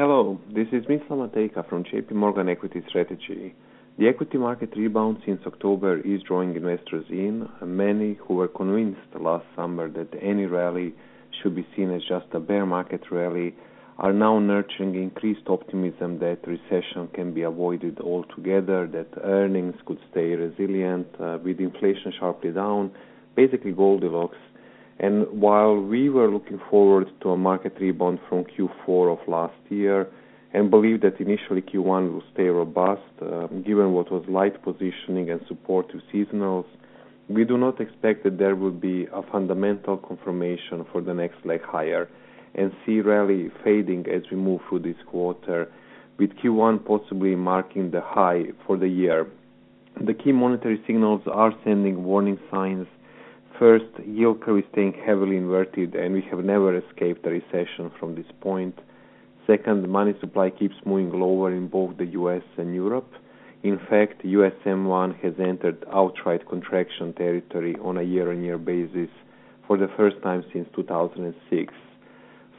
Hello, this is Mislav Matejka from JP Morgan Equity Strategy. The equity market rebound since October is drawing investors in. Many who were convinced last summer that any rally should be seen as just a bear market rally are now nurturing increased optimism that recession can be avoided altogether, that earnings could stay resilient uh, with inflation sharply down, basically Goldilocks. And while we were looking forward to a market rebound from Q4 of last year, and believe that initially Q1 will stay robust, uh, given what was light positioning and supportive seasonals. We do not expect that there will be a fundamental confirmation for the next leg higher and see rally fading as we move through this quarter, with Q1 possibly marking the high for the year. The key monetary signals are sending warning signs. First, yield curve is staying heavily inverted, and we have never escaped a recession from this point. Second, money supply keeps moving lower in both the U.S. and Europe. In fact, U.S. M1 has entered outright contraction territory on a year-on-year basis for the first time since 2006.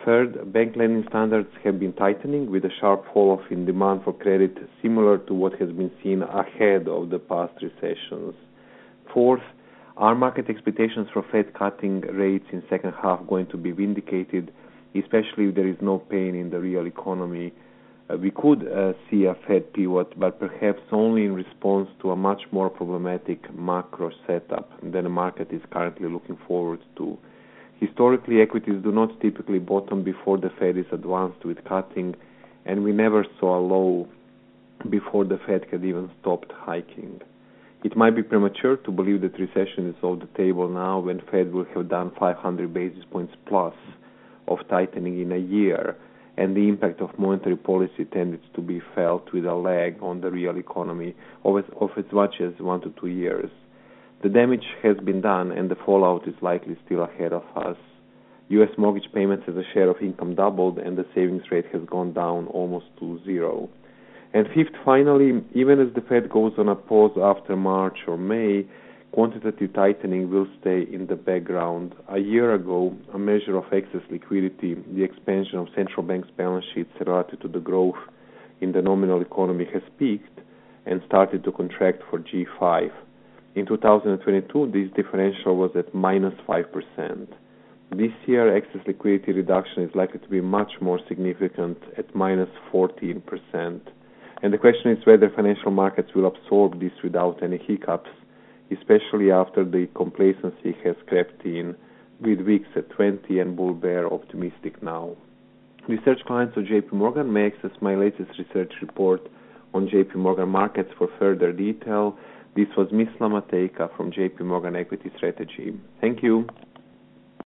Third, bank lending standards have been tightening with a sharp fall-off in demand for credit, similar to what has been seen ahead of the past recessions. Fourth, are market expectations for Fed cutting rates in second half going to be vindicated especially if there is no pain in the real economy. Uh, we could uh, see a Fed pivot, but perhaps only in response to a much more problematic macro setup than the market is currently looking forward to. Historically, equities do not typically bottom before the Fed is advanced with cutting, and we never saw a low before the Fed had even stopped hiking. It might be premature to believe that recession is off the table now when Fed will have done 500 basis points plus of tightening in a year, and the impact of monetary policy tended to be felt with a lag on the real economy of as, of as much as one to two years. The damage has been done, and the fallout is likely still ahead of us. U.S. mortgage payments as a share of income doubled, and the savings rate has gone down almost to zero. And fifth, finally, even as the Fed goes on a pause after March or May, quantitative tightening will stay in the background. A year ago, a measure of excess liquidity, the expansion of central banks' balance sheets relative to the growth in the nominal economy, has peaked and started to contract for G5. In 2022, this differential was at minus 5%. This year, excess liquidity reduction is likely to be much more significant at minus 14%. And the question is whether financial markets will absorb this without any hiccups especially after the complacency has crept in with VIX at 20 and bull bear optimistic now. Research clients of JP Morgan may access my latest research report on JP Morgan markets for further detail. This was Mislav Matejka from JP Morgan Equity Strategy. Thank you.